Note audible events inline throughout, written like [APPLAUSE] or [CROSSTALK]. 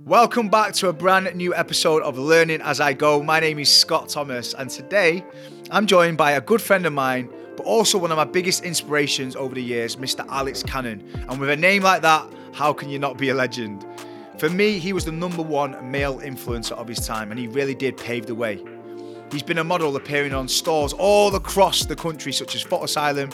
Welcome back to a brand new episode of Learning as I Go. My name is Scott Thomas, and today I'm joined by a good friend of mine, but also one of my biggest inspirations over the years, Mr. Alex Cannon. And with a name like that, how can you not be a legend? For me, he was the number one male influencer of his time, and he really did pave the way. He's been a model appearing on stores all across the country, such as Foot Asylum,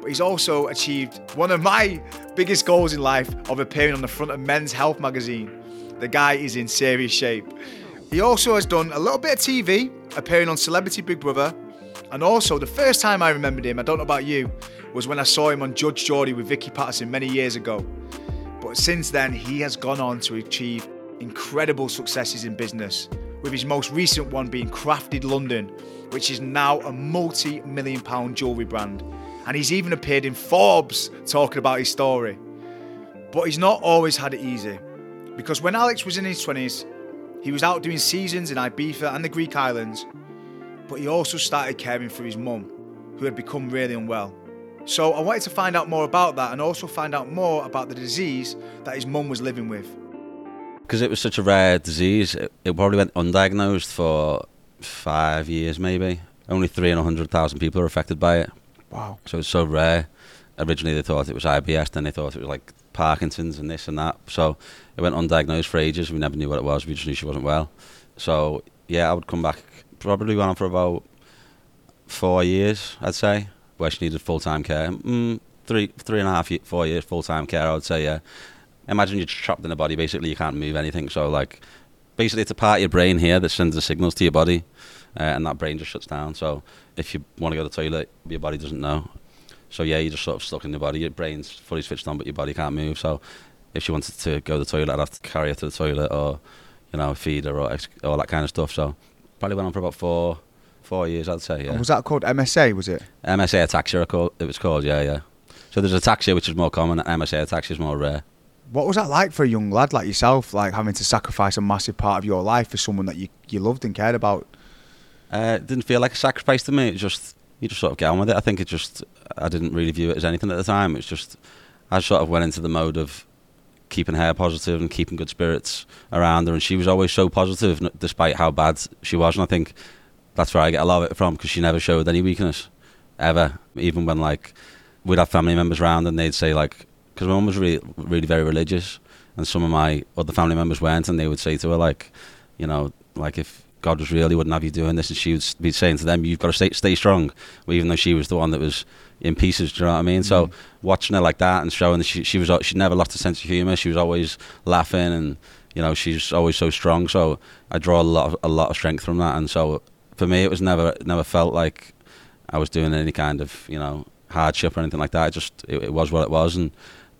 but he's also achieved one of my biggest goals in life of appearing on the front of Men's Health magazine. The guy is in serious shape. He also has done a little bit of TV, appearing on Celebrity Big Brother, and also the first time I remembered him, I don't know about you, was when I saw him on Judge Geordie with Vicky Pattison many years ago. But since then, he has gone on to achieve incredible successes in business, with his most recent one being Crafted London, which is now a multi million pound jewellery brand. And he's even appeared in Forbes talking about his story. But he's not always had it easy. Because when Alex was in his 20s, he was out doing seasons in Ibiza and the Greek islands, but he also started caring for his mum, who had become really unwell. So I wanted to find out more about that and also find out more about the disease that his mum was living with. Because it was such a rare disease, it, it probably went undiagnosed for five years maybe. Only three in a hundred thousand people are affected by it. Wow. So it's so rare. Originally they thought it was IBS, then they thought it was like Parkinson's and this and that. So it went undiagnosed for ages. We never knew what it was. We just knew she wasn't well. So yeah, I would come back. Probably went on for about four years, I'd say, where she needed full time care. Mm, three, three and a half, four years full time care. I would say yeah. Imagine you're trapped in a body. Basically, you can't move anything. So like, basically, it's a part of your brain here that sends the signals to your body, uh, and that brain just shuts down. So if you want to go to the toilet, your body doesn't know. So yeah, you're just sort of stuck in your body. Your brain's fully switched on, but your body can't move. So if she wanted to go to the toilet, I'd have to carry her to the toilet or, you know, feed her or all that kind of stuff. So probably went on for about four, four years, I'd say. Yeah. And was that called MSA? Was it? MSA ataxia, it was called. Yeah, yeah. So there's ataxia, which is more common. MSA ataxia is more rare. What was that like for a young lad like yourself, like having to sacrifice a massive part of your life for someone that you, you loved and cared about? Uh, it didn't feel like a sacrifice to me. It just you just sort of get on with it. I think it just I didn't really view it as anything at the time. It's just I sort of went into the mode of keeping her positive and keeping good spirits around her, and she was always so positive despite how bad she was. And I think that's where I get a lot of it from because she never showed any weakness ever, even when like we'd have family members around and they'd say like because my mum was really really very religious and some of my other family members weren't, and they would say to her like, you know, like if God was real, he wouldn't have you doing this. And she would be saying to them, you've got to stay, stay strong, well, even though she was the one that was in pieces. Do you know what I mean? Mm. So watching her like that and showing that she, she was she never lost a sense of humour. She was always laughing and you know she's always so strong. So I draw a lot of, a lot of strength from that. And so for me, it was never never felt like I was doing any kind of you know hardship or anything like that. It just it, it was what it was, and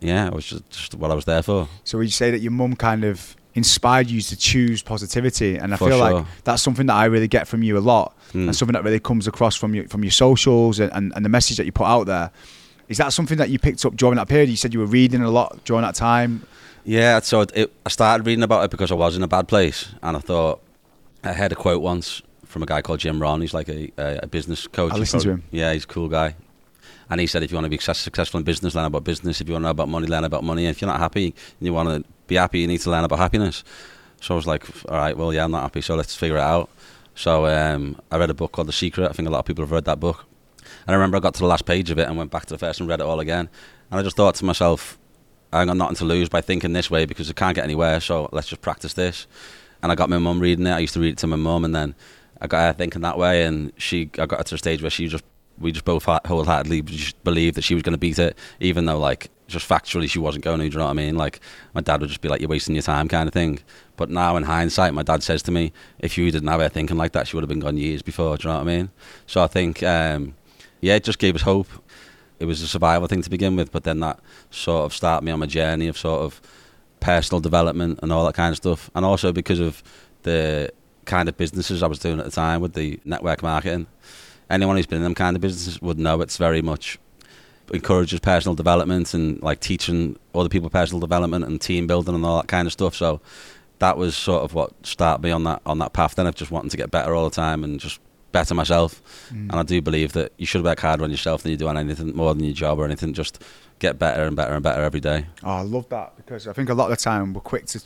yeah, it was just, just what I was there for. So would you say that your mum kind of inspired you to choose positivity. And I For feel sure. like that's something that I really get from you a lot. Mm. and something that really comes across from your from your socials and, and, and, the message that you put out there. Is that something that you picked up during that period? You said you were reading a lot during that time. Yeah so it, I started reading about it because I was in a bad place. And I thought I heard a quote once from a guy called Jim Rohn he's like a, a, a business coach. I listened to him. yeah he's a cool guy. And he said, if you want to be successful in business, learn about business. If you want to know about money, learn about money. And if you're not happy and you want to be happy, you need to learn about happiness. So I was like, all right, well, yeah, I'm not happy, so let's figure it out. So um, I read a book called The Secret. I think a lot of people have read that book. And I remember I got to the last page of it and went back to the first and read it all again. And I just thought to myself, I got nothing to lose by thinking this way because it can't get anywhere. So let's just practice this. And I got my mum reading it. I used to read it to my mum, and then I got her thinking that way. And she, I got her to a stage where she just, we just both wholeheartedly believed that she was going to beat it, even though like just factually she wasn't going to. Do you know what I mean? Like my dad would just be like, "You're wasting your time," kind of thing. But now in hindsight, my dad says to me, "If you didn't have her thinking like that, she would have been gone years before." Do you know what I mean? So I think, um, yeah, it just gave us hope. It was a survival thing to begin with, but then that sort of started me on my journey of sort of personal development and all that kind of stuff, and also because of the kind of businesses I was doing at the time with the network marketing. Anyone who's been in them kind of businesses would know it's very much encourages personal development and like teaching other people personal development and team building and all that kind of stuff. So that was sort of what started me on that on that path. Then of just wanting to get better all the time and just better myself. Mm. And I do believe that you should work harder on yourself than you do on anything more than your job or anything. Just get better and better and better every day. Oh, I love that because I think a lot of the time we're quick to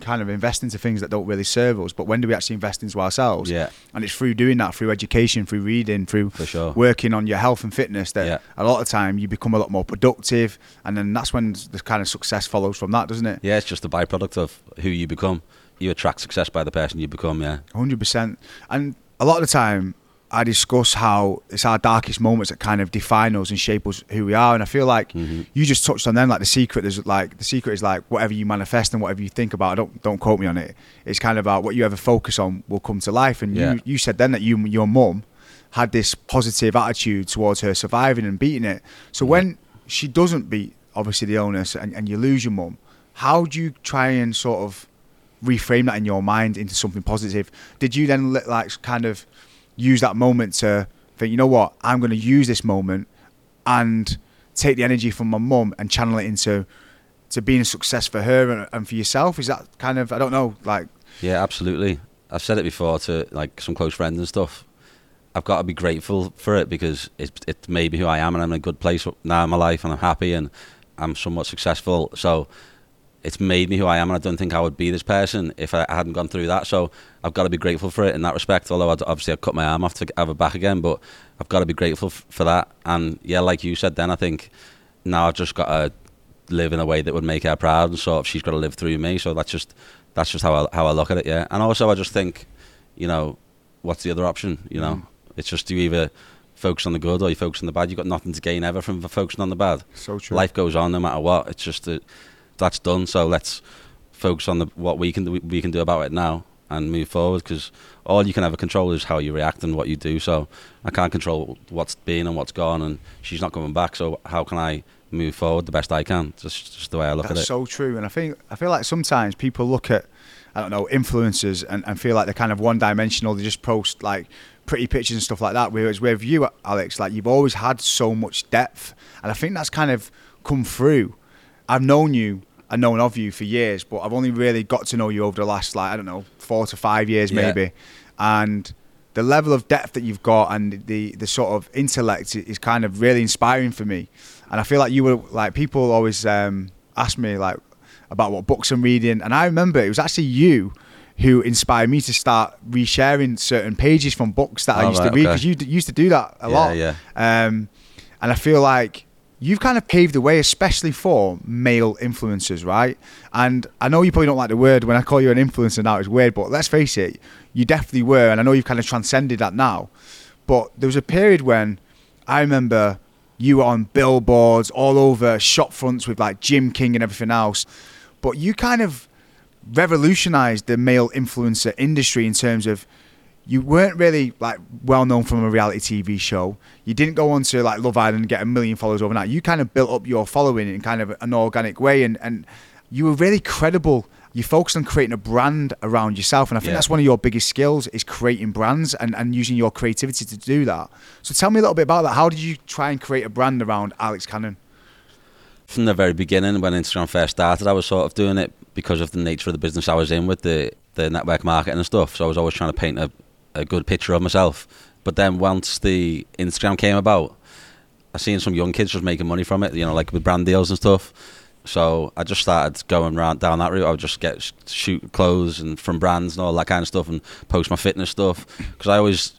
kind of invest into things that don't really serve us, but when do we actually invest into ourselves? Yeah. And it's through doing that, through education, through reading, through For sure. working on your health and fitness, that Yeah. a lot of time you become a lot more productive, and then that's when the kind of success follows from that, doesn't it? Yeah, it's just a byproduct of who you become. You attract success by the person you become. Yeah. Hundred percent. And a lot of the time, I discuss how it's our darkest moments that kind of define us and shape us who we are. And I feel like Mm-hmm. you just touched on them. Like the secret, there's like the secret is like whatever you manifest and whatever you think about. Don't don't quote me on it. It's kind of about what you ever focus on will come to life. And Yeah. you you said then that you your mum had this positive attitude towards her surviving and beating it. So when she doesn't beat obviously the illness and, and you lose your mum, how do you try and sort of reframe that in your mind into something positive? Did you then li- like kind of use that moment to think, you know what, I'm going to use this moment and take the energy from my mum and channel it into to being a success for her and, and for yourself? Is that kind of I don't know, like Yeah, absolutely. I've said it before to like some close friends and stuff. I've got to be grateful for it because it's it made me who I am, and I'm in a good place now in my life, and I'm happy, and I'm somewhat successful. So it's made me who I am, and I don't think I would be this person if I hadn't gone through that. So I've got to be grateful for it in that respect. Although I'd, obviously I cut my arm off to have it back again, but I've got to be grateful f- for that. And yeah, like you said, then I think now I've just got to live in a way that would make her proud, and sort of she's got to live through me. So that's just that's just how I how I look at it. Yeah, and also I just think, you know, what's the other option? You know, mm. it's just you either focus on the good or you focus on the bad. You've got nothing to gain ever from focusing on the bad. so true. Life goes on no matter what. It's just that that's done. So let's focus on the what we can do, we can do about it now and move forward. Because all you can ever control is how you react and what you do. So I can't control what's been and what's gone, and she's not coming back. So how can I move forward the best I can? Just just the way I look That's at it. so true. And I think I feel like sometimes people look at I don't know influencers and, and feel like they're kind of one dimensional. They just post like pretty pictures and stuff like that. Whereas with you, Alex, like you've always had so much depth, and I think that's kind of come through. I've known you. I've known of you for years, but I've only really got to know you over the last like I don't know four to five years Yeah. maybe, and the level of depth that you've got and the the sort of intellect is kind of really inspiring for me. And I feel like you were like people always um, ask me like about what books I'm reading, and I remember it was actually you who inspired me to start resharing certain pages from books that I Oh, used right, to read okay. because you d- used to do that a Yeah, lot. yeah. Um, and I feel like you've kind of paved the way, especially for male influencers, right? And I know you probably don't like the word when I call you an influencer now, it's weird, but let's face it, you definitely were. And I know you've kind of transcended that now. But there was a period when I remember you were on billboards all over shop fronts with like Gym King and everything else. But you kind of revolutionized the male influencer industry in terms of you weren't really like well known from a reality TV show. You didn't go on to like Love Island and get a million followers overnight. You kind of built up your following in kind of an organic way, and and you were really credible. You focused on creating a brand around yourself, and I think Yeah. that's one of your biggest skills is creating brands and, and using your creativity to do that. So tell me a little bit about that. How did you try and create a brand around Alex Cannon? from the very beginning when Instagram first started, I was sort of doing it because of the nature of the business I was in with the, the network marketing and stuff. So I was always trying to paint a, a good picture of myself. But then once the Instagram came about, I seen some young kids just making money from it, you know, like with brand deals and stuff. So I just started going round down that route. I would just get shoot clothes and from brands and all that kind of stuff, and post my fitness stuff because I always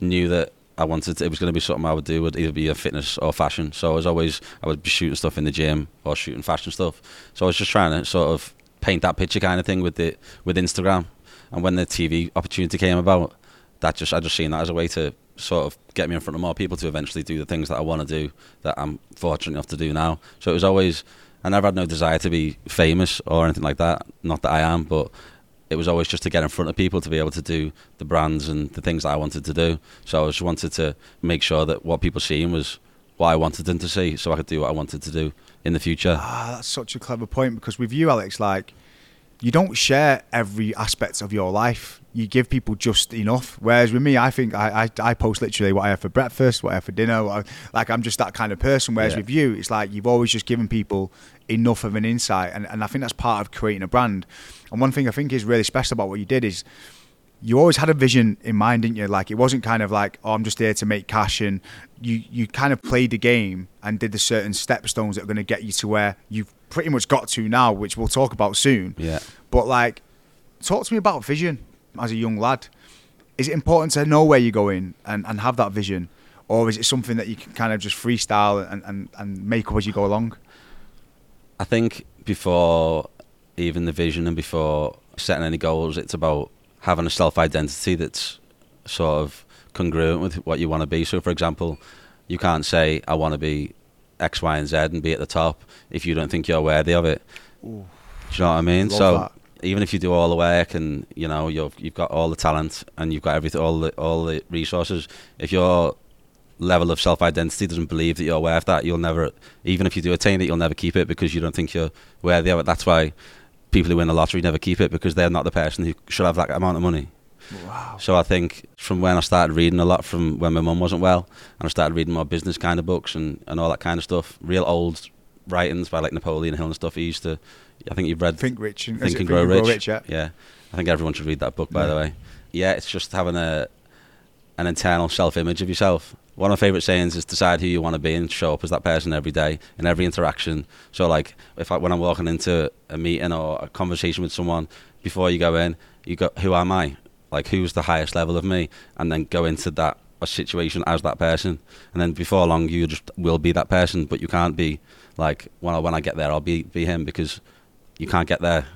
knew that I wanted to, it was going to be something I would do would either be a fitness or fashion. So I was always I would be shooting stuff in the gym or shooting fashion stuff. So I was just trying to sort of paint that picture kind of thing with the with Instagram. And when the TV opportunity came about, that just I just seen that as a way to sort of get me in front of more people to eventually do the things that I want to do that I'm fortunate enough to do now. So it was always I never had no desire to be famous or anything like that. Not that I am, but it was always just to get in front of people to be able to do the brands and the things that I wanted to do. So I just wanted to make sure that what people seen was what I wanted them to see, so I could do what I wanted to do in the future. Ah, that's such a clever point because with you, Alex, like you don't share every aspect of your life. You give people just enough. Whereas with me, I think I, I, I post literally what I have for breakfast, what I have for dinner. I, like I'm just that kind of person. Whereas Yeah. with you, it's like you've always just given people enough of an insight, and, and I think that's part of creating a brand. And one thing I think is really special about what you did is you always had a vision in mind, didn't you? Like it wasn't kind of like, oh, I'm just here to make cash, and you you kind of played the game and did the certain stepstones that are going to get you to where you've pretty much got to now, which we'll talk about soon. Yeah. But like, talk to me about vision as a young lad. Is it important to know where you're going and, and have that vision? Or is it something that you can kind of just freestyle and, and, and make up as you go along? I think before even the vision and before setting any goals, it's about having a self identity that's sort of congruent with what you want to be. So, for example, you can't say, I want to be X, Y, and Z and be at the top if you don't think you're worthy of it. Ooh. Do you know what I mean? Love so, that. Even if you do all the work and you know you've you've got all the talent and you've got everything, all the all the resources, if your level of self identity doesn't believe that you're worth that, you'll never. Even if you do attain it, you'll never keep it because you don't think you're worthy of it. That's why people who win the lottery never keep it because they're not the person who should have that amount of money. Wow. So I think from when I started reading a lot, from when my mum wasn't well, and I started reading more business kind of books and, and all that kind of stuff, real old writings by like Napoleon Hill and stuff. He used to, I think you've read Think Rich and, Think and Grow Rich. yeah. Yeah, I think everyone should read that book. By Yeah. the way, yeah, it's just having a an internal self-image of yourself. One of my favorite sayings is decide who you want to be and show up as that person every day in every interaction. So, like, if I, when I'm walking into a meeting or a conversation with someone, before you go in, you go, who am I? Like, who's the highest level of me? And then go into that a situation as that person. And then before long, you just will be that person. But you can't be like, well, when I get there, I'll be be him because you can't get there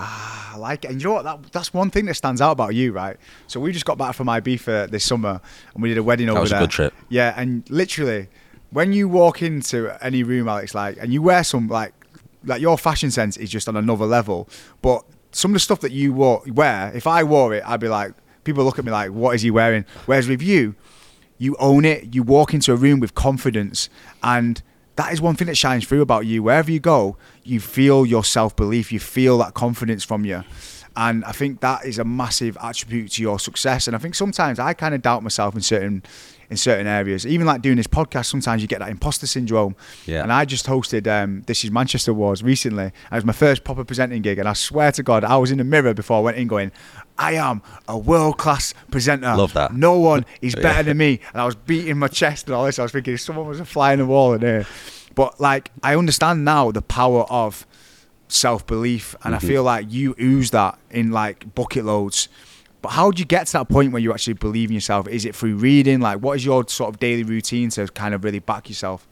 Ah, I like it. And you know what? That, that's one thing that stands out about you, right? So we just got back from Ibiza this summer and we did a wedding over there. That was a good trip. Yeah, and literally, when you walk into any room, Alex, like, and you wear some, like, like your fashion sense is just on another level. But some of the stuff that you wore, wear, if I wore it, I'd be like, people look at me like, what is he wearing? Whereas with you, you own it. You walk into a room with confidence, and that is one thing that shines through about you. Wherever you go, you feel your self belief. You feel that confidence from you, and I think that is a massive attribute to your success. And I think sometimes I kind of doubt myself in certain in certain areas. Even like doing this podcast, sometimes you get that imposter syndrome. Yeah. And I just hosted um, this is Manchester Awards recently. It was my first proper presenting gig, and I swear to God, I was in the mirror before I went in, going, "I am a world class presenter. Love that. No one [LAUGHS] is Yeah. better than me." And I was beating my chest and all this. I was thinking, if someone was a fly in the wall in here. But like, I understand now the power of self belief, and I mm-hmm. feel like you ooze that in like bucket loads. But how do you get to that point where you actually believe in yourself? Is it through reading? Like, what is your sort of daily routine to kind of really back yourself?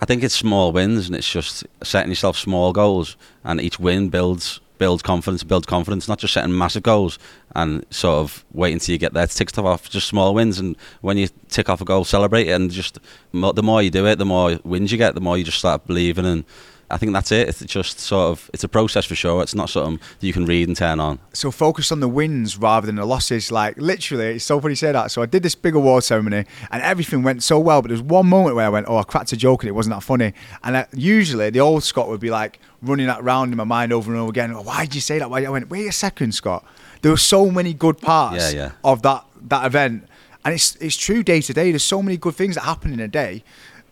I think it's small wins, and it's just setting yourself small goals, and each win builds builds confidence, builds confidence. Not just setting massive goals and sort of waiting until you get there to tick stuff off. Just small wins, and when you tick off a goal, celebrate it. And just the more you do it, the more wins you get. The more you just start believing, and I think that's it. It's just sort of it's a process for sure. It's not something that you can read and turn on. so focus on the wins rather than the losses. Like literally, it's so funny you say that. So I did this big award ceremony, and everything went so well. But there was one moment where I went, "Oh, I cracked a joke, and it wasn't that funny." And I, usually, the old Scott would be like running that round in my mind over and over again. Oh, why did you say that? Why? I went, "Wait a second, Scott." There were so many good parts Yeah, yeah. of that that event, and it's it's true day to day. There's so many good things that happen in a day.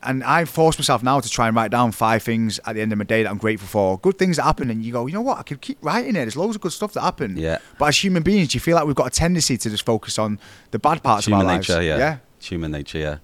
And I force myself now to try and write down five things at the end of my day that I'm grateful for. Good things that happen, and you go, you know what? I could keep writing it. There's loads of good stuff that happen. Yeah. But as human beings, you feel like we've got a tendency to just focus on the bad parts human of our nature, lives. yeah. yeah. It's human nature, yeah.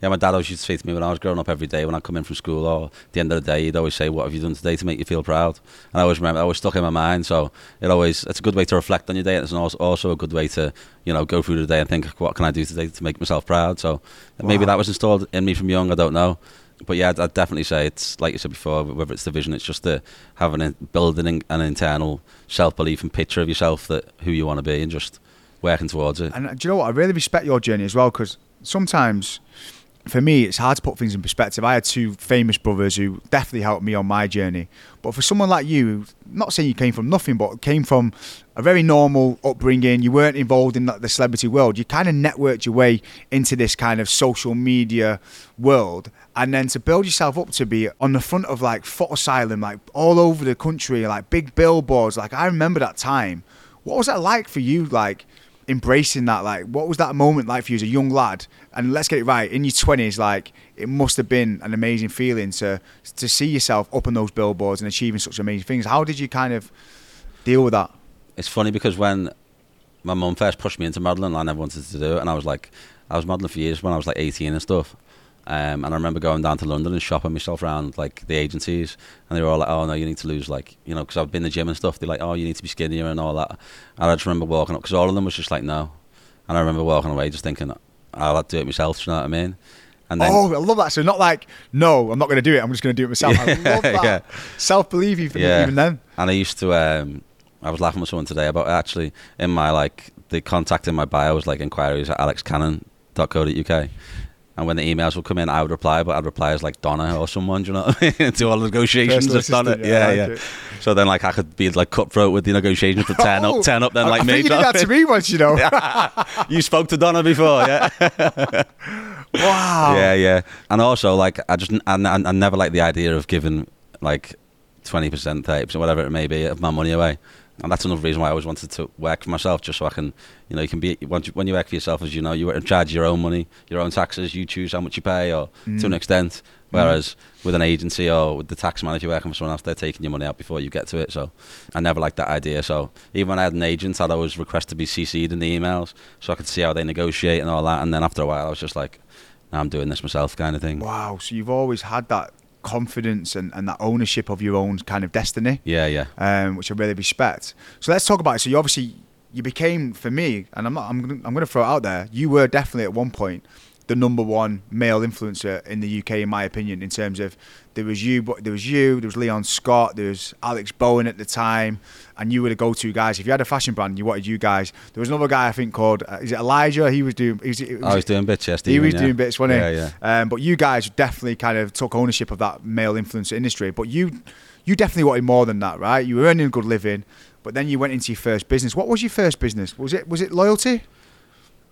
Yeah, my dad always used to say to me when I was growing up every day when I come in from school or at the end of the day, he'd always say, "What have you done today to make you feel proud?" And I always remember, I always stuck in my mind. So it always, it's a good way to reflect on your day, and it's also also a good way to, you know, go through the day and think, "What can I do today to make myself proud?" So maybe that was installed in me from young. I don't know. But yeah, I'd, I'd definitely say it's like you said before. Whether it's the vision, it's just the having a, building an, an internal self belief and picture of yourself that who you want to be, and just working towards it. And uh, do you know what? I really respect your journey as well because sometimes for me, it's hard to put things in perspective. I had two famous brothers who definitely helped me on my journey. But for someone like you, not saying you came from nothing, but came from a very normal upbringing, you weren't involved in the celebrity world. You kind of networked your way into this kind of social media world. And then to build yourself up to be on the front of like Foot Asylum, like all over the country, like big billboards. Like I remember that time. What was that like for you? Like, embracing that like what was that moment like for you as a young lad and let's get it right in your 20s like it must have been an amazing feeling to to see yourself up on those billboards and achieving such amazing things how did you kind of deal with that it's funny because when my mum first pushed me into modelling, and I never wanted to do it. And I was like, I was modelling for years when I was like 18 and stuff. Um, and I remember going down to London and shopping myself around like the agencies, and they were all like, "Oh no, you need to lose like you know," because I've been in the gym and stuff. They're like, "Oh, you need to be skinnier and all that." And I just remember walking up because all of them was just like, "No," and I remember walking away just thinking, "I'll do it myself." Do you know what I mean? And then, oh, I love that. So not like, no, I'm not going to do it. I'm just going to do it myself. Yeah, [LAUGHS] I love that. yeah. Self belief even, yeah. even then. And I used to. Um, I was laughing with someone today about actually in my like the contact in my bio was like inquiries at alexcannon.co.uk. And when the emails would come in, I would reply, but I'd reply as like Donna or someone, do you know what I mean? [LAUGHS] Do all the negotiations just on it. Yeah, yeah. Like so then like I could be like cutthroat with the negotiations for 10 [LAUGHS] oh, up, 10 up, then like I me. you did that to me once, you know. [LAUGHS] you spoke to Donna before, yeah. wow. Yeah, yeah. And also like I just, I, I, I never like the idea of giving like 20%, 30%, whatever it may be of my money away and that's another reason why I always wanted to work for myself, just so I can, you know, you can be when you work for yourself, as you know, you're in charge of your own money, your own taxes. You choose how much you pay, or mm. to an mm. extent. Whereas mm. with an agency or with the tax man, if you're working for someone else, they're taking your money out before you get to it. So I never liked that idea. So even when I had an agent, I'd always request to be CC'd in the emails so I could see how they negotiate and all that. And then after a while, I was just like, now I'm doing this myself, kind of thing. Wow. So you've always had that confidence and, and that ownership of your own kind of destiny. Yeah, yeah. Um, which I really respect. So let's talk about it. So you obviously you became for me, and I'm not. I'm gonna, I'm going to throw it out there. You were definitely at one point the number one male influencer in the UK, in my opinion, in terms of there was you, but there was you, there was Leon Scott, there was Alex Bowen at the time, and you were the go-to guys. If you had a fashion brand, you wanted you guys. There was another guy I think called uh, is it Elijah? He was doing. He was, was, I was doing bits. Yes, he was yeah. doing bits, wasn't he? Yeah, yeah. Um, but you guys definitely kind of took ownership of that male influencer industry. But you, you definitely wanted more than that, right? You were earning a good living, but then you went into your first business. What was your first business? Was it was it loyalty?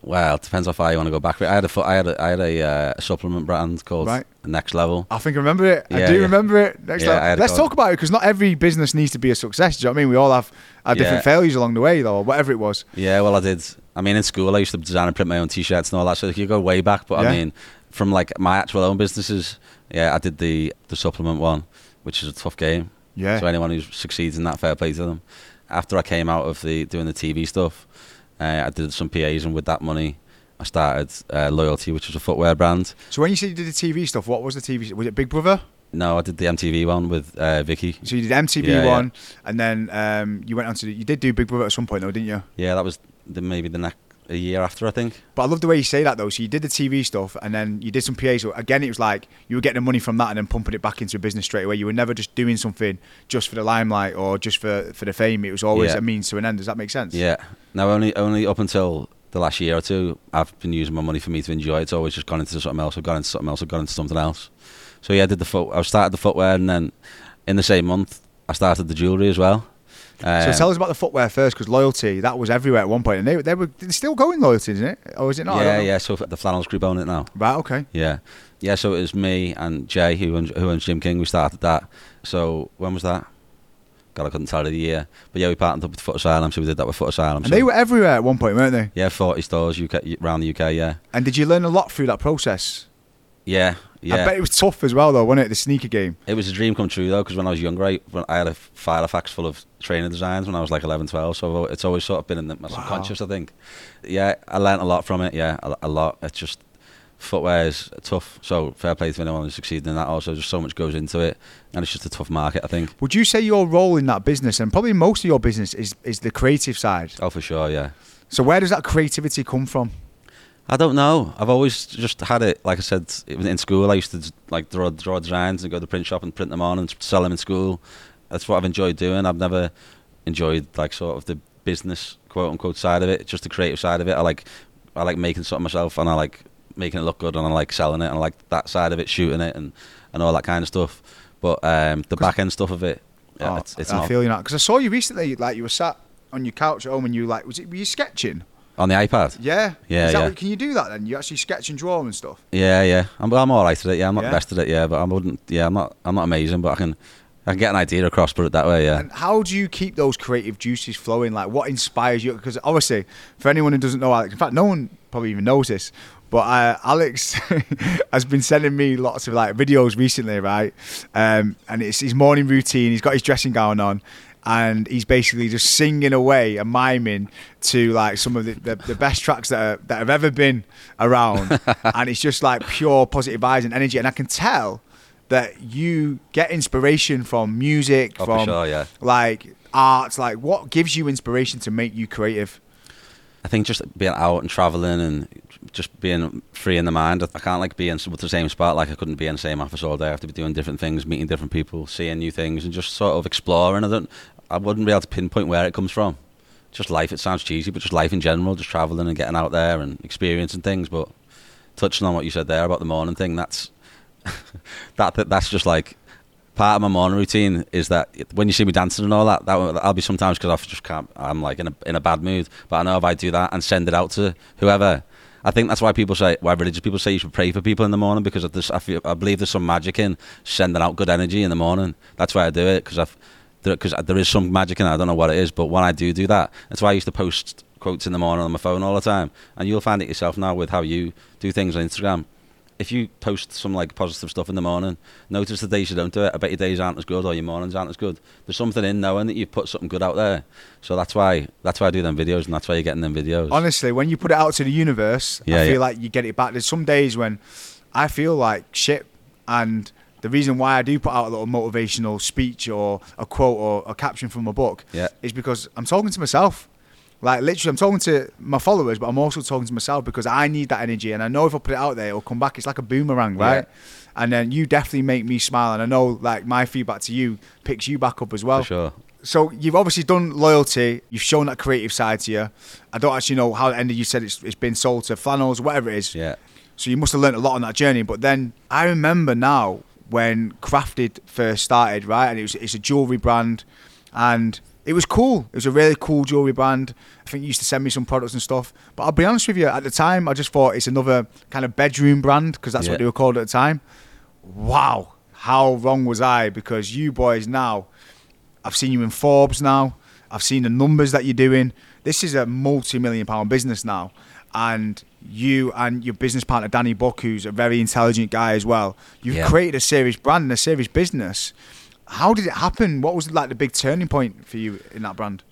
Well, it depends how far you want to go back. I had a, I had a, I had a uh, supplement brand called right. Next Level. I think I remember it. Yeah, I do yeah. remember it. Next yeah, Level. Let's talk about it because not every business needs to be a success. Do you know what I mean? We all have our different failures along the way, though, or whatever it was. Yeah, well, I did. I mean, in school, I used to design and print my own T-shirts and all that. So you go way back, but I mean, from like my actual own businesses, yeah, I did the the supplement one, which is a tough game. Yeah. So anyone who succeeds in that, fair play to them. After I came out of the doing the TV stuff, uh, I did some PAs, and with that money, I started uh, Loyalty, which was a footwear brand. So when you said you did the TV stuff, what was the TV? Was it Big Brother? No, I did the MTV one with uh, Vicky. So you did MTV yeah, one, yeah. and then um, you went on to you did do Big Brother at some point, though, didn't you? Yeah, that was the, maybe the next a year after, I think. But I love the way you say that though. So you did the TV stuff, and then you did some PA. So again, it was like you were getting the money from that and then pumping it back into a business straight away. You were never just doing something just for the limelight or just for for the fame. It was always yeah. a means to an end. Does that make sense? Yeah. Now only only up until the last year or two, I've been using my money for me to enjoy. It's always just gone into something else. I've gone into something else. I've gone into something else. So yeah, I did the foot. I started the footwear, and then in the same month, I started the jewelry as well. Um, so tell us about the footwear first, because loyalty that was everywhere at one point, and they they were still going loyalty, isn't it? Or is it not? Yeah, yeah. So the Flannels Group own it now. Right. Okay. Yeah, yeah. So it was me and Jay who owns, who owns Gym King. We started that. So when was that? God, I couldn't tell you the year. But yeah, we partnered up with Foot Asylum, so we did that with Foot Asylum. And so. they were everywhere at one point, weren't they? Yeah, 40 stores UK, around the UK, yeah. And did you learn a lot through that process? Yeah, yeah. I bet it was tough as well, though, wasn't it? The sneaker game. It was a dream come true, though, because when I was younger, I, I had a Filofax full of training designs when I was like 11, 12. So it's always sort of been in the, my wow. subconscious, I think. Yeah, I learned a lot from it, yeah, a, a lot. It's just footwear is tough. So fair play to anyone who's succeeded in that. Also, just so much goes into it, and it's just a tough market. I think. Would you say your role in that business, and probably most of your business, is is the creative side? Oh, for sure, yeah. So where does that creativity come from? I don't know. I've always just had it. Like I said, in school, I used to like draw draw designs and go to the print shop and print them on and sell them in school. That's what I've enjoyed doing. I've never enjoyed like sort of the business quote unquote side of it. Just the creative side of it. I like I like making something myself, and I like making it look good, and I like selling it, and I like that side of it, shooting it, and, and all that kind of stuff. But um, the back end stuff of it, yeah, oh, it's, it's I not. feel you now because I saw you recently, like you were sat on your couch at home, and you like was it were you sketching? On the iPad? Yeah. Yeah, yeah. Can you do that then? You actually sketch and draw and stuff? Yeah, yeah. I'm, I'm all right at it. Yeah, I'm not yeah. best at it. Yeah, but I wouldn't. Yeah, I'm not. I'm not amazing, but I can. I can get an idea across, put it that way, yeah. And how do you keep those creative juices flowing? Like, what inspires you? Because obviously, for anyone who doesn't know Alex, in fact, no one probably even knows this, but uh, Alex [LAUGHS] has been sending me lots of like videos recently, right? Um, and it's his morning routine. He's got his dressing gown on, and he's basically just singing away and miming to like some of the, the, the best tracks that are, that have ever been around, [LAUGHS] and it's just like pure positive vibes and energy, and I can tell that you get inspiration from music, Oh, from sure, yeah. like art, like what gives you inspiration to make you creative? I think just being out and traveling and just being free in the mind. I can't like be in the same spot. Like I couldn't be in the same office all day. I have to be doing different things, meeting different people, seeing new things, and just sort of exploring. I don't. I wouldn't be able to pinpoint where it comes from. Just life. It sounds cheesy, but just life in general. Just traveling and getting out there and experiencing things. But touching on what you said there about the morning thing, that's [LAUGHS] that, that that's just like part of my morning routine is that when you see me dancing and all that, that I'll be sometimes because I just can't. I'm like in a in a bad mood. But I know if I do that and send it out to whoever, I think that's why people say why religious people say you should pray for people in the morning because this. I feel I believe there's some magic in sending out good energy in the morning. That's why I do it because I've because there is some magic in it. I don't know what it is, but when I do do that, that's why I used to post quotes in the morning on my phone all the time. And you'll find it yourself now with how you do things on Instagram if you post some like positive stuff in the morning, notice the days you don't do it. I bet your days aren't as good or your mornings aren't as good. There's something in knowing that you put something good out there. So that's why that's why I do them videos and that's why you're getting them videos. Honestly, when you put it out to the universe, Yeah, I feel yeah. like you get it back. There's some days when I feel like shit, and the reason why I do put out a little motivational speech or a quote or a caption from a book Yeah. is because I'm talking to myself. Like literally, I'm talking to my followers, but I'm also talking to myself because I need that energy, and I know if I put it out there, it'll come back. It's like a boomerang, right? And then you definitely make me smile, and I know like my feedback to you picks you back up as well for sure. so you've obviously done loyalty. You've shown that creative side to you. I don't actually know how it ended. You said it's, it's been sold to flannels, whatever it is. Yeah. So you must have learned a lot on that journey. But then I remember now when Crafted first started, right? And it was it's a jewelry brand, and it was cool. It was a really cool jewelry brand. I think you used to send me some products and stuff. But I'll be honest with you, at the time, I just thought it's another kind of bedroom brand because that's Yeah. what they were called at the time. Wow, how wrong was I? Because you boys now I've seen you in Forbes now. I've seen the numbers that you're doing. This is a multi-million pound business now, and you and your business partner Danny Buck, who's a very intelligent guy as well. You've Yeah. created a serious brand and a serious business. How did it happen? What was like the big turning point for you in that brand?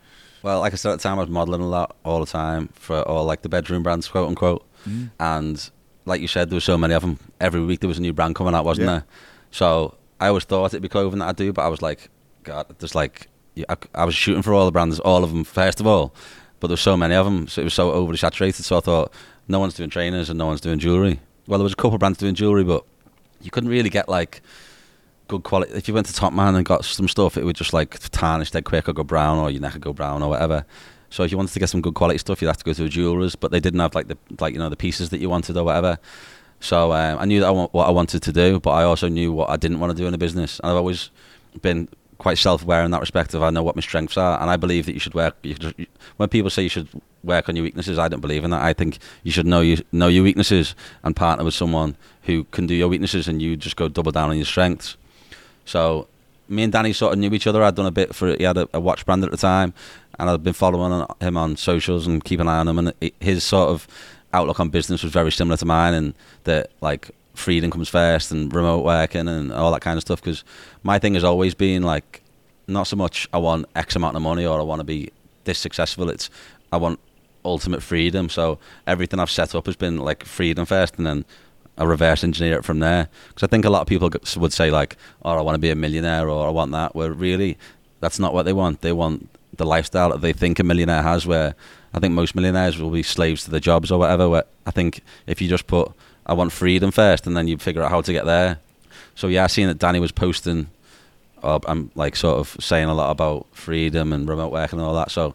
Well, like I said at the time, I was modelling a lot all the time for all like the bedroom brands, quote unquote. Mm. And like you said, there were so many of them. Every week there was a new brand coming out, wasn't Yeah. there? So I always thought it'd be clothing that I do, but I was like, God, just like, I, I was shooting for all the brands, all of them first of all, but there were so many of them, so it was so overly saturated. So I thought, no one's doing trainers and no one's doing jewelry. Well, there was a couple of brands doing jewelry, but you couldn't really get like good quality. If you went to Topman and got some stuff, it would just like tarnish dead quick or go brown or your neck would go brown or whatever. So if you wanted to get some good quality stuff, you'd have to go to a jeweller's, but they didn't have like the like you know the pieces that you wanted or whatever. So um, I knew that I want, what I wanted to do, but I also knew what I didn't want to do in the business. And I've always been quite self-aware in that respect of I know what my strengths are, and I believe that you should work. You should, when people say you should work on your weaknesses, I don't believe in that. I think you should know you know your weaknesses and partner with someone who can do your weaknesses, and you just go double down on your strengths. So me and Danny sort of knew each other. I'd done a bit for he had a, a watch brand at the time, and I'd been following him on socials and keeping an eye on him. And his sort of outlook on business was very similar to mine, and that like freedom comes first and remote working and all that kind of stuff. Because my thing has always been like not so much I want X amount of money or I want to be this successful. It's I want ultimate freedom. So everything I've set up has been like freedom first, and then I reverse engineer it from there. Because I think a lot of people would say like, "Oh, I want to be a millionaire," or "I want that." Where really, that's not what they want. They want the lifestyle that they think a millionaire has. Where I think most millionaires will be slaves to their jobs or whatever. Where I think if you just put, "I want freedom" first, and then you figure out how to get there. So yeah, I seen that Danny was posting. Uh, I'm like sort of saying a lot about freedom and remote work and all that. So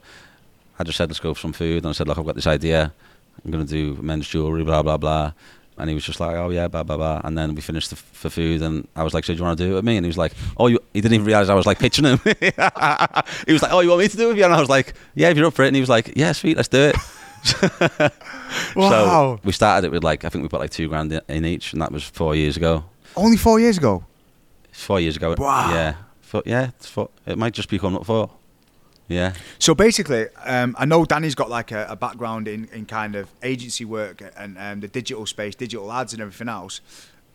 I just said, let's go for some food. And I said, look, I've got this idea. I'm to do men's jewelry, blah, blah, blah. And he was just like, oh, yeah, blah, blah, blah. And then we finished the, f- for food. And I was like, so do you want to do it with me? And he was like, oh, you, he didn't even realize I was like pitching him. [LAUGHS] he was like, oh, you want me to do it with you? And I was like, yeah, if you're up for it. And he was like, yeah, sweet, let's do it. [LAUGHS] Wow. So we started it with like, I think we put like two grand in, in each. And that was four years ago. Only four years ago. Four years ago. Wow. Yeah. Four, yeah, it's four, it might just be coming up four. Yeah. So basically, um, I know Danny's got like a, a background in, in kind of agency work and um, the digital space, digital ads and everything else.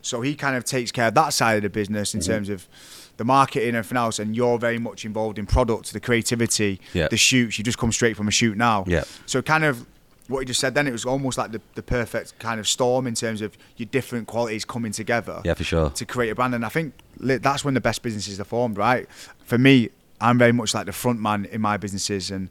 So he kind of takes care of that side of the business in terms of the marketing and everything else, and you're very much involved in product, the creativity, Yeah. the shoots. You just come straight from a shoot now. Yeah. So kind of what you just said then, it was almost like the, the perfect kind of storm in terms of your different qualities coming together Yeah, for sure. to create a brand. And I think that's when the best businesses are formed, right? For me, I'm very much like the front man in my businesses, and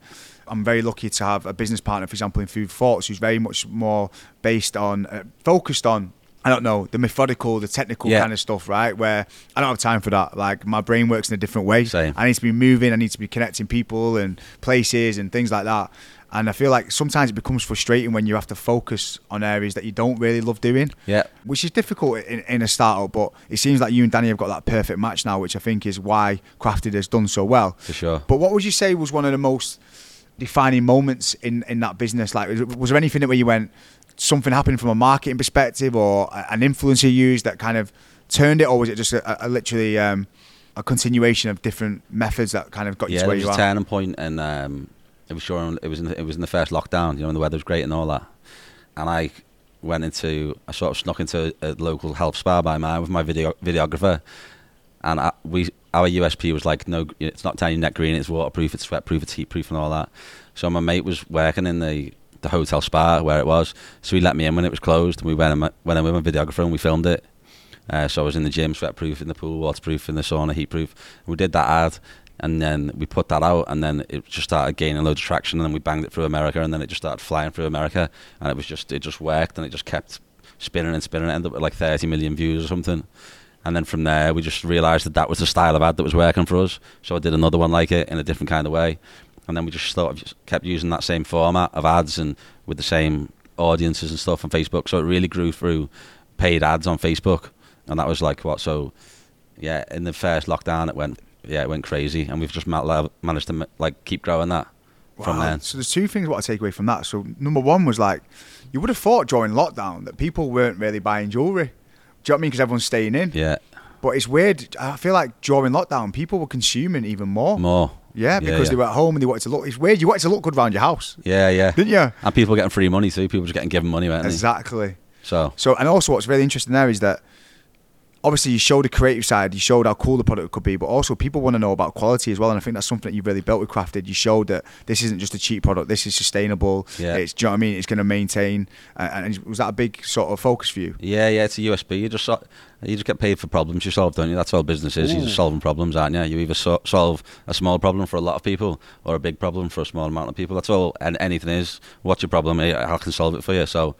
I'm very lucky to have a business partner, for example, in Food Thoughts, who's very much more based on, uh, focused on. I don't know the methodical, the technical Yeah. kind of stuff, right? Where I don't have time for that. Like my brain works in a different way. Same. I need to be moving. I need to be connecting people and places and things like that. And I feel like sometimes it becomes frustrating when you have to focus on areas that you don't really love doing Yeah. which is difficult in, in a startup. But it seems like you and Danny have got that perfect match now, which I think is why Crafted has done so well. For sure. But what would you say was one of the most defining moments in in that business? Like, was, was there anything that where you went, something happened from a marketing perspective, or an influencer you used that kind of turned it, or was it just a, a literally um, a continuation of different methods that kind of got you yeah, to where was you a are? turning point, and um, it was sure it was in the, it was in the first lockdown. You know, when the weather was great and all that, and I went into I sort of snuck into a local health spa by mine with my video videographer, and I, we our USP was like no, it's not tiny net green, it's waterproof, it's sweatproof, it's heatproof, and all that. So my mate was working in the the hotel spa where it was, so he let me in when it was closed, and we went in, went in with my videographer and we filmed it. Uh, so I was in the gym, sweatproof, in the pool, waterproof, in the sauna, heatproof. We did that ad, and then we put that out, and then it just started gaining loads of traction, and then we banged it through America, and then it just started flying through America, and it was just it just worked, and it just kept spinning and spinning. It ended up with like 30 million views or something. And then from there, we just realised that that was the style of ad that was working for us. So I did another one like it in a different kind of way, and then we just sort of kept using that same format of ads and with the same audiences and stuff on Facebook. So it really grew through paid ads on Facebook, and that was like what so. Yeah, in the first lockdown, it went yeah, it went crazy, and we've just ma- managed to like keep growing that from Wow. then. So there's two things what I take away from that. So number one was like, you would have thought during lockdown that people weren't really buying jewelry. Do you know what I mean? Because everyone's staying in. Yeah, But it's weird. I feel like during lockdown, people were consuming even more. more. Yeah, because yeah. they were at home and they wanted to look. It's weird. You wanted to look good around your house, Yeah, yeah. didn't you? And people were getting free money too. People were just getting given money, weren't they? Exactly. So So, and also what's really interesting there is that obviously you showed the creative side, you showed how cool the product could be, but also people want to know about quality as well. And I think that's something that you've really built with Crafted. You showed that this isn't just a cheap product, this is sustainable. Yeah. It's, do you know what I mean? It's going to maintain. And was that a big sort of focus for you? yeah, yeah, it's a USP. You just you just get paid for problems you solve, don't you? That's all business is. You're just solving problems, aren't you? You either so- solve a small problem for a lot of people or a big problem for a small amount of people. That's all. And anything is. What's your problem? I can solve it for you. So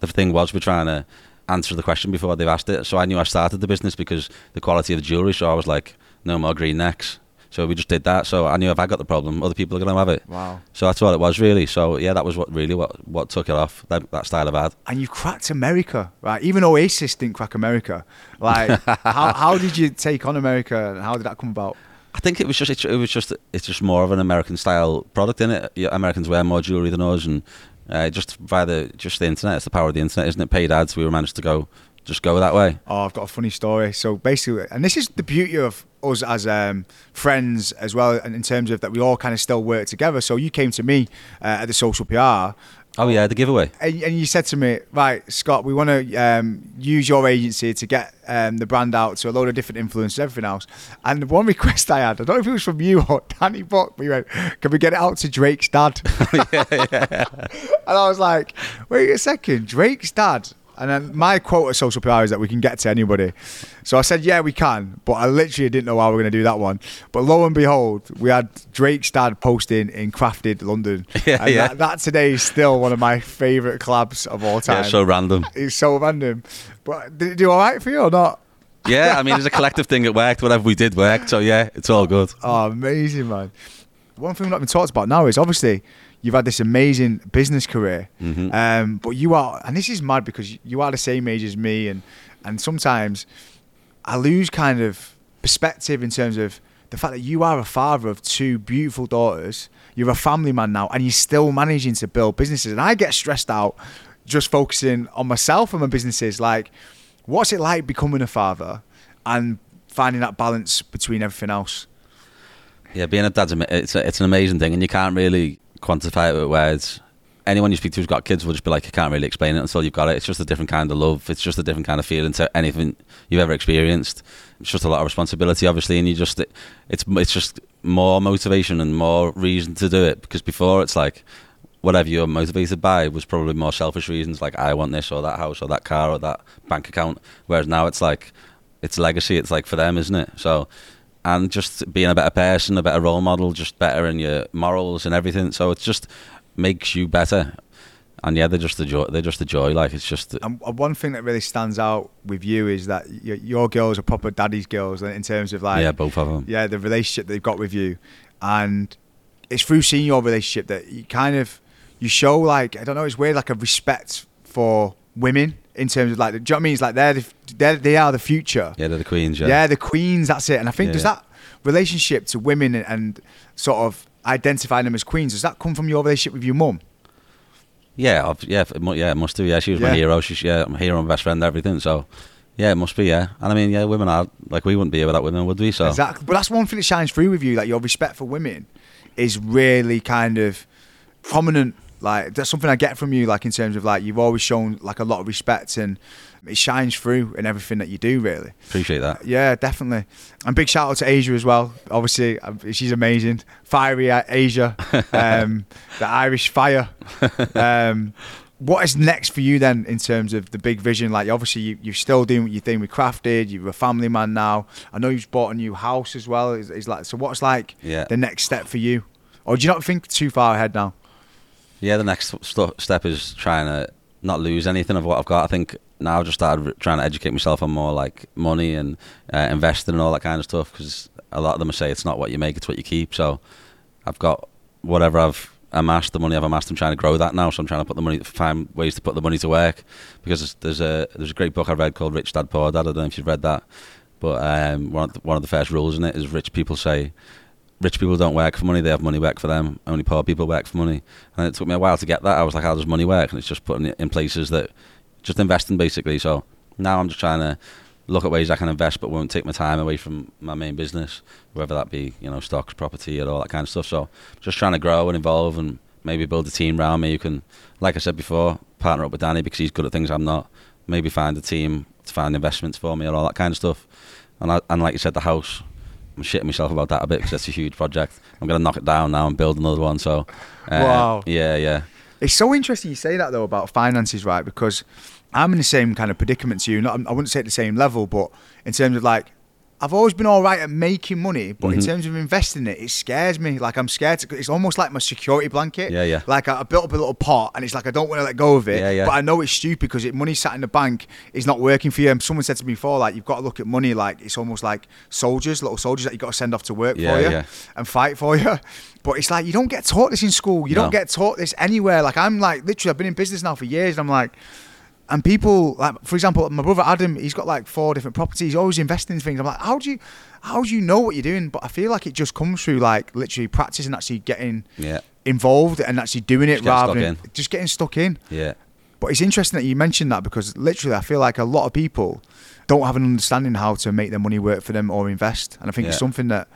the thing was, we're trying to answer the question before they've asked it. So I knew I started the business because the quality of the jewelry. So I was like, no more green necks. So we just did that. So I knew if I got the problem, other people are going to have it. Wow. So that's all it was really. So yeah, that was what really what what took it off. That, that style of ad. And you've cracked America, right? Even Oasis didn't crack America. Like, [LAUGHS] how, how did you take on America and how did that come about? I think it was just it, it was just it's just more of an American style product in it. Americans wear more jewelry than us, and uh, just via the just the internet. It's the power of the internet, isn't it? Paid ads. We were managed to go just go that way. Oh, I've got a funny story. So basically, and this is the beauty of us as um, friends as well, and in terms of that we all kind of still work together. So you came to me uh, at the social PR. Oh yeah, the giveaway. And, and you said to me, right, Scott, we want to um, use your agency to get um, the brand out to a load of different influencers, everything else. And the one request I had, I don't know if it was from you or [LAUGHS] Danny Buck, but you went, can we get it out to Drake's dad? [LAUGHS] [LAUGHS] And I was like, wait a second, Drake's dad? And then my quote at social PR is that we can get to anybody. So I said, yeah, we can. But I literally didn't know how we were going to do that one. But lo and behold, we had Drake's dad posting in Crafted London. [LAUGHS] Yeah, and yeah. That, that today is still one of my favourite collabs of all time. Yeah, so random. it's so random. But did it do all right for you or not? Yeah, I mean, it's a collective thing. It worked. Whatever we did worked. So yeah, it's all good. Oh, amazing, man. One thing we've not been talked about now is obviously you've had this amazing business career, Mhm. um, but you are, and this is mad because you are the same age as me, and and sometimes I lose kind of perspective in terms of the fact that you are a father of two beautiful daughters. You're a family man now, and you're still managing to build businesses. And I get stressed out just focusing on myself and my businesses. Like, what's it like becoming a father and finding that balance between everything else? Yeah, being a dad's ama- it's a, it's an amazing thing, and you can't really quantify it with words. anyone you speak to who's got kids will just be like, you can't really explain it until you've got it. It's just a different kind of love. It's just a different kind of feeling to anything you've ever experienced. It's just a lot of responsibility, obviously, and you just it's it's just more motivation and more reason to do it because before it's like whatever you're motivated by was probably more selfish reasons like I want this or that house or that car or that bank account whereas now it's like it's legacy it's like for them isn't it so and just being a better person a better role model just better in your morals and everything so it just makes you better and yeah, they're just the joy. They're just the joy. Like it's just. And one thing that really stands out with you is that your, your girls are proper daddy's girls in terms of like. Yeah, both of them. Yeah, the relationship they've got with you, and it's through seeing your relationship that you kind of you show like I don't know, it's weird like a respect for women in terms of like, do you know what I mean? It's like they're, the, they're they are the future. Yeah, they're the queens. Yeah, yeah, the queens. That's it. And I think Yeah. does that relationship to women and, and sort of identifying them as queens does that come from your relationship with your mum? yeah, I've, yeah, yeah. It must do. Yeah, she was my hero. She's yeah, my hero, my best friend, everything. So. Yeah, it must be, yeah. And I mean, yeah, women are like we wouldn't be here without women, would we? So Exactly. But that's one thing that shines through with you. Like your respect for women is really kind of prominent. Like that's something I get from you. Like in terms of like you've always shown like a lot of respect and it shines through in everything that you do. Really. appreciate that. Yeah, definitely. And big shout out to Asia as well. Obviously, uh, she's amazing. Fiery uh, Asia, [LAUGHS] um, the Irish fire. Um, what is next for you then in terms of the big vision? Like, obviously, you, you're still doing what you think with Crafted. You're a family man now. I know you've bought a new house as well. Is, is like so? What's like Yeah. the next step for you? Or do you not think too far ahead now? Yeah, the next st- step is trying to not lose anything of what I've got. I think now I've just started trying to educate myself on more like money and uh, investing and all that kind of stuff because a lot of them say it's not what you make, it's what you keep. So I've got whatever I've amassed, the money I've amassed, I'm trying to grow that now. So I'm trying to put the money, find ways to put the money to work because there's- there's a there's a great book I read called Rich Dad Poor Dad. I don't know if you've read that, but um, one of the, one of the first rules in it is rich people say rich people don't work for money; they have money work for them. Only poor people work for money. And it took me a while to get that. I was like, "How does money work?" And it's just putting it in places that just investing basically. So now I'm just trying to look at ways I can invest, but won't take my time away from my main business, whether that be you know stocks, property, or all that kind of stuff. So just trying to grow and evolve and maybe build a team around me who can, like I said before, partner up with Danny because he's good at things I'm not. Maybe find a team to find investments for me and all that kind of stuff. And I, and like you said, the house. I'm shitting myself about that a bit because that's a huge project. I'm gonna knock it down now and build another one. So, uh, Wow. yeah, yeah, It's so interesting you say that though about finances, right? Because I'm in the same kind of predicament to you. Not, I wouldn't say at the same level, but in terms of like, I've always been all right at making money, but in Mhm. terms of investing it, it scares me. Like I'm scared. To, it's almost like my security blanket. Yeah, yeah. Like I, I built up a little pot, and it's like I don't want to let go of it. Yeah, yeah. But I know it's stupid because it, money sat in the bank is not working for you. And someone said to me before, like you've got to look at money like it's almost like soldiers, little soldiers that you have got to send off to work Yeah, for you yeah. and fight for you. [LAUGHS] But it's like you don't get taught this in school. You No. don't get taught this anywhere. Like I'm like literally, I've been in business now for years, and I'm like, and people like, for example, my brother Adam, he's got like four different properties. He's always investing in things. I'm like, how do you, how do you know what you're doing? But I feel like it just comes through like literally practice and actually getting yeah, involved and actually doing it Just rather than in. just getting stuck in. yeah. But it's interesting that you mentioned that because literally, I feel like a lot of people don't have an understanding how to make their money work for them or invest, and I think it's something that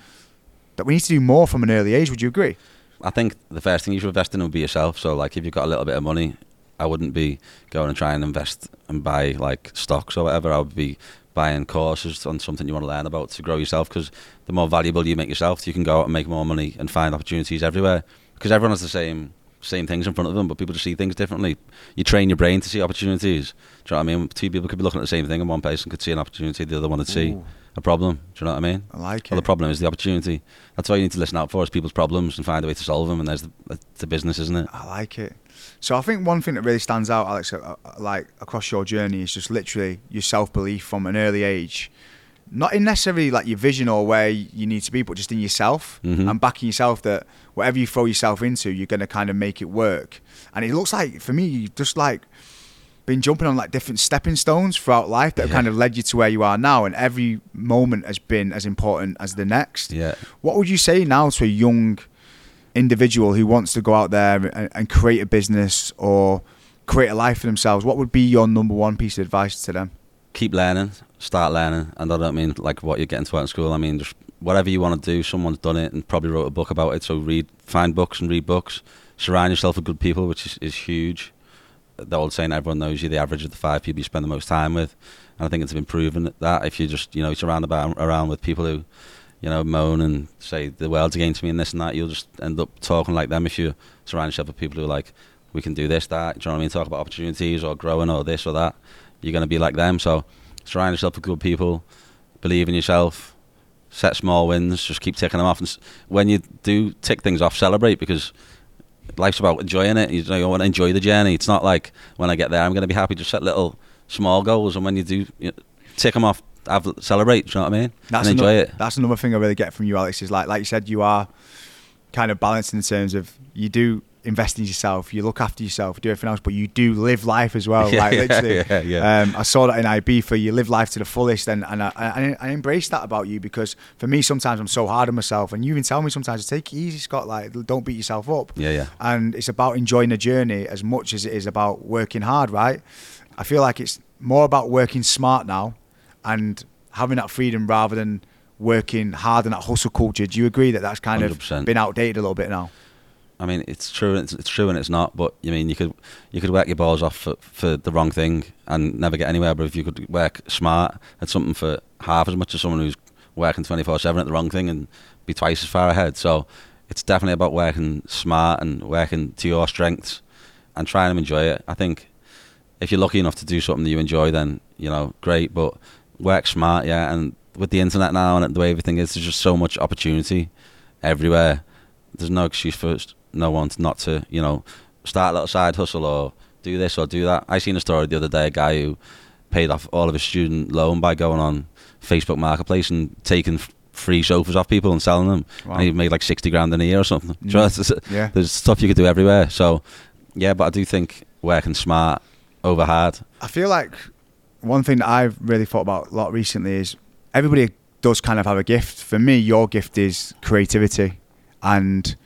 that we need to do more from an early age. Would you agree? I think the first thing you should invest in would be yourself. So, like, if you've got a little bit of money, I wouldn't be going and try and invest and buy like stocks or whatever. I would be buying courses on something you want to learn about to grow yourself. Because the more valuable you make yourself, you can go out and make more money and find opportunities everywhere. Because everyone has the same same things in front of them, but people just see things differently. You train your brain to see opportunities. Do you know what I mean? Two people could be looking at the same thing, and one person could see an opportunity, the other one would see Ooh. a problem. Do you know what I mean? I like it. Well, it. the problem is the opportunity. That's why you need to listen out for is people's problems and find a way to solve them. And there's the, the business, isn't it? I like it. So I think one thing that really stands out, Alex, uh, uh, like across your journey, is just literally your self belief from an early age. Not in necessarily like your vision or where you need to be, but just in yourself Mhm. and backing yourself that whatever you throw yourself into, you're going to kind of make it work. And it looks like for me, you just like been jumping on like different stepping stones throughout life that have kind of led you to where you are now. And every moment has been as important as the next. Yeah. What would you say now to a young individual who wants to go out there and, and create a business or create a life for themselves? What would be your number one piece of advice to them? Keep learning, start learning. And I don't mean like what you're getting taught in school. I mean just whatever you want to do. Someone's done it and probably wrote a book about it. So read, find books and read books. surround yourself with good people, which is, is huge. The old saying, everyone knows you, the average of the five people you spend the most time with. And I think it's been proven that if you just, you know, surround about, around with people who, you know, moan and say the world's against me and this and that, you'll just end up talking like them if you surround yourself with people who are like, we can do this, that, do you know what I mean? Talk about opportunities or growing or this or that. You're going to be like them. So surround yourself with good people, believe in yourself, set small wins, just keep ticking them off. And when you do tick things off, celebrate because life's about enjoying it. You know, you want to enjoy the journey. It's not like when I get there, I'm going to be happy. Just set little small goals, and when you do you know, tick them off, have, celebrate. Do you know what I mean? That's and enjoy another, it. That's another thing I really get from you, Alex. Is like, like you said, you are kind of balanced in terms of you do invest in yourself, you look after yourself, do everything else, but you do live life as well. [LAUGHS] Yeah, like literally, yeah, yeah. Um, I saw that in IB for you live life to the fullest, and and I, I, I embrace that about you because for me sometimes I'm so hard on myself, and you even tell me sometimes take it easy, Scott. Like don't beat yourself up. Yeah, yeah. And it's about enjoying the journey as much as it is about working hard, right? I feel like it's more about working smart now, and having that freedom rather than working hard in that hustle culture. Do you agree that that's kind 100%. of been outdated a little bit now? I mean, it's true. It's, it's true, and it's not. But you mean you could you could work your balls off for, for the wrong thing and never get anywhere. But if you could work smart at something for half as much as someone who's working twenty four seven at the wrong thing and be twice as far ahead. So it's definitely about working smart and working to your strengths and trying to enjoy it. I think if you're lucky enough to do something that you enjoy, then you know, great. But work smart, yeah. And with the internet now and the way everything is, there's just so much opportunity everywhere. There's no excuse for no one to not to, you know, start a little side hustle or do this or do that. I seen a story the other day, a guy who paid off all of his student loan by going on Facebook Marketplace and taking free sofas off people and selling them. Wow. And he made like 60 grand in a year or something. Mm. So it's- it's- Yeah. There's stuff you could do everywhere. So, yeah, but I do think working smart over hard. I feel like one thing that I've really thought about a lot recently is everybody does kind of have a gift. For me, your gift is creativity and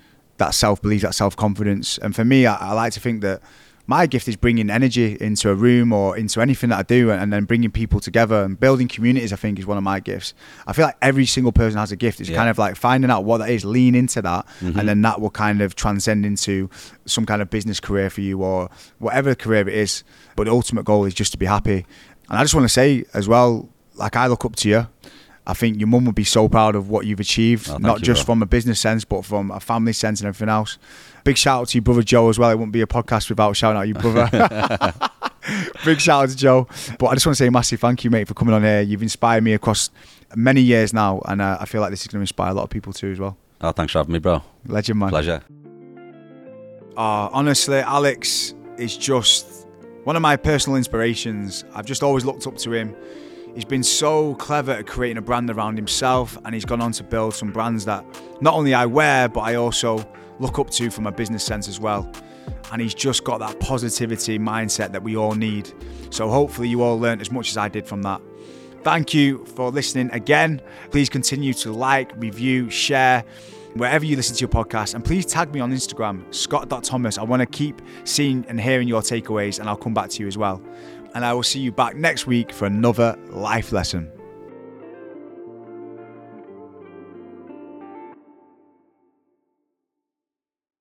that self belief, that self confidence. And for me, I, I like to think that my gift is bringing energy into a room or into anything that I do and, and then bringing people together and building communities, I think, is one of my gifts. I feel like every single person has a gift. It's Yeah. kind of like finding out what that is, lean into that, Mhm. and then that will kind of transcend into some kind of business career for you or whatever career it is. But the ultimate goal is just to be happy. And I just want to say as well, like I look up to you. I think your mum would be so proud of what you've achieved, Oh, not you, just bro. from a business sense, but from a family sense and everything else. Big shout out to your brother Joe as well. It wouldn't be a podcast without shouting out your brother. [LAUGHS] [LAUGHS] Big shout out to Joe. But I just want to say a massive thank you, mate, for coming on here. You've inspired me across many years now, and uh, I feel like this is going to inspire a lot of people too as well. Oh, thanks for having me, bro. Legend, man. Pleasure. Uh, honestly, Alex is just one of my personal inspirations. I've just always looked up to him. He's been so clever at creating a brand around himself, and he's gone on to build some brands that not only I wear, but I also look up to from a business sense as well. And he's just got that positivity mindset that we all need. So hopefully, you all learned as much as I did from that. Thank you for listening again. Please continue to like, review, share wherever you listen to your podcast. And please tag me on Instagram, scott.thomas. I want to keep seeing and hearing your takeaways, and I'll come back to you as well. And I will see you back next week for another life lesson.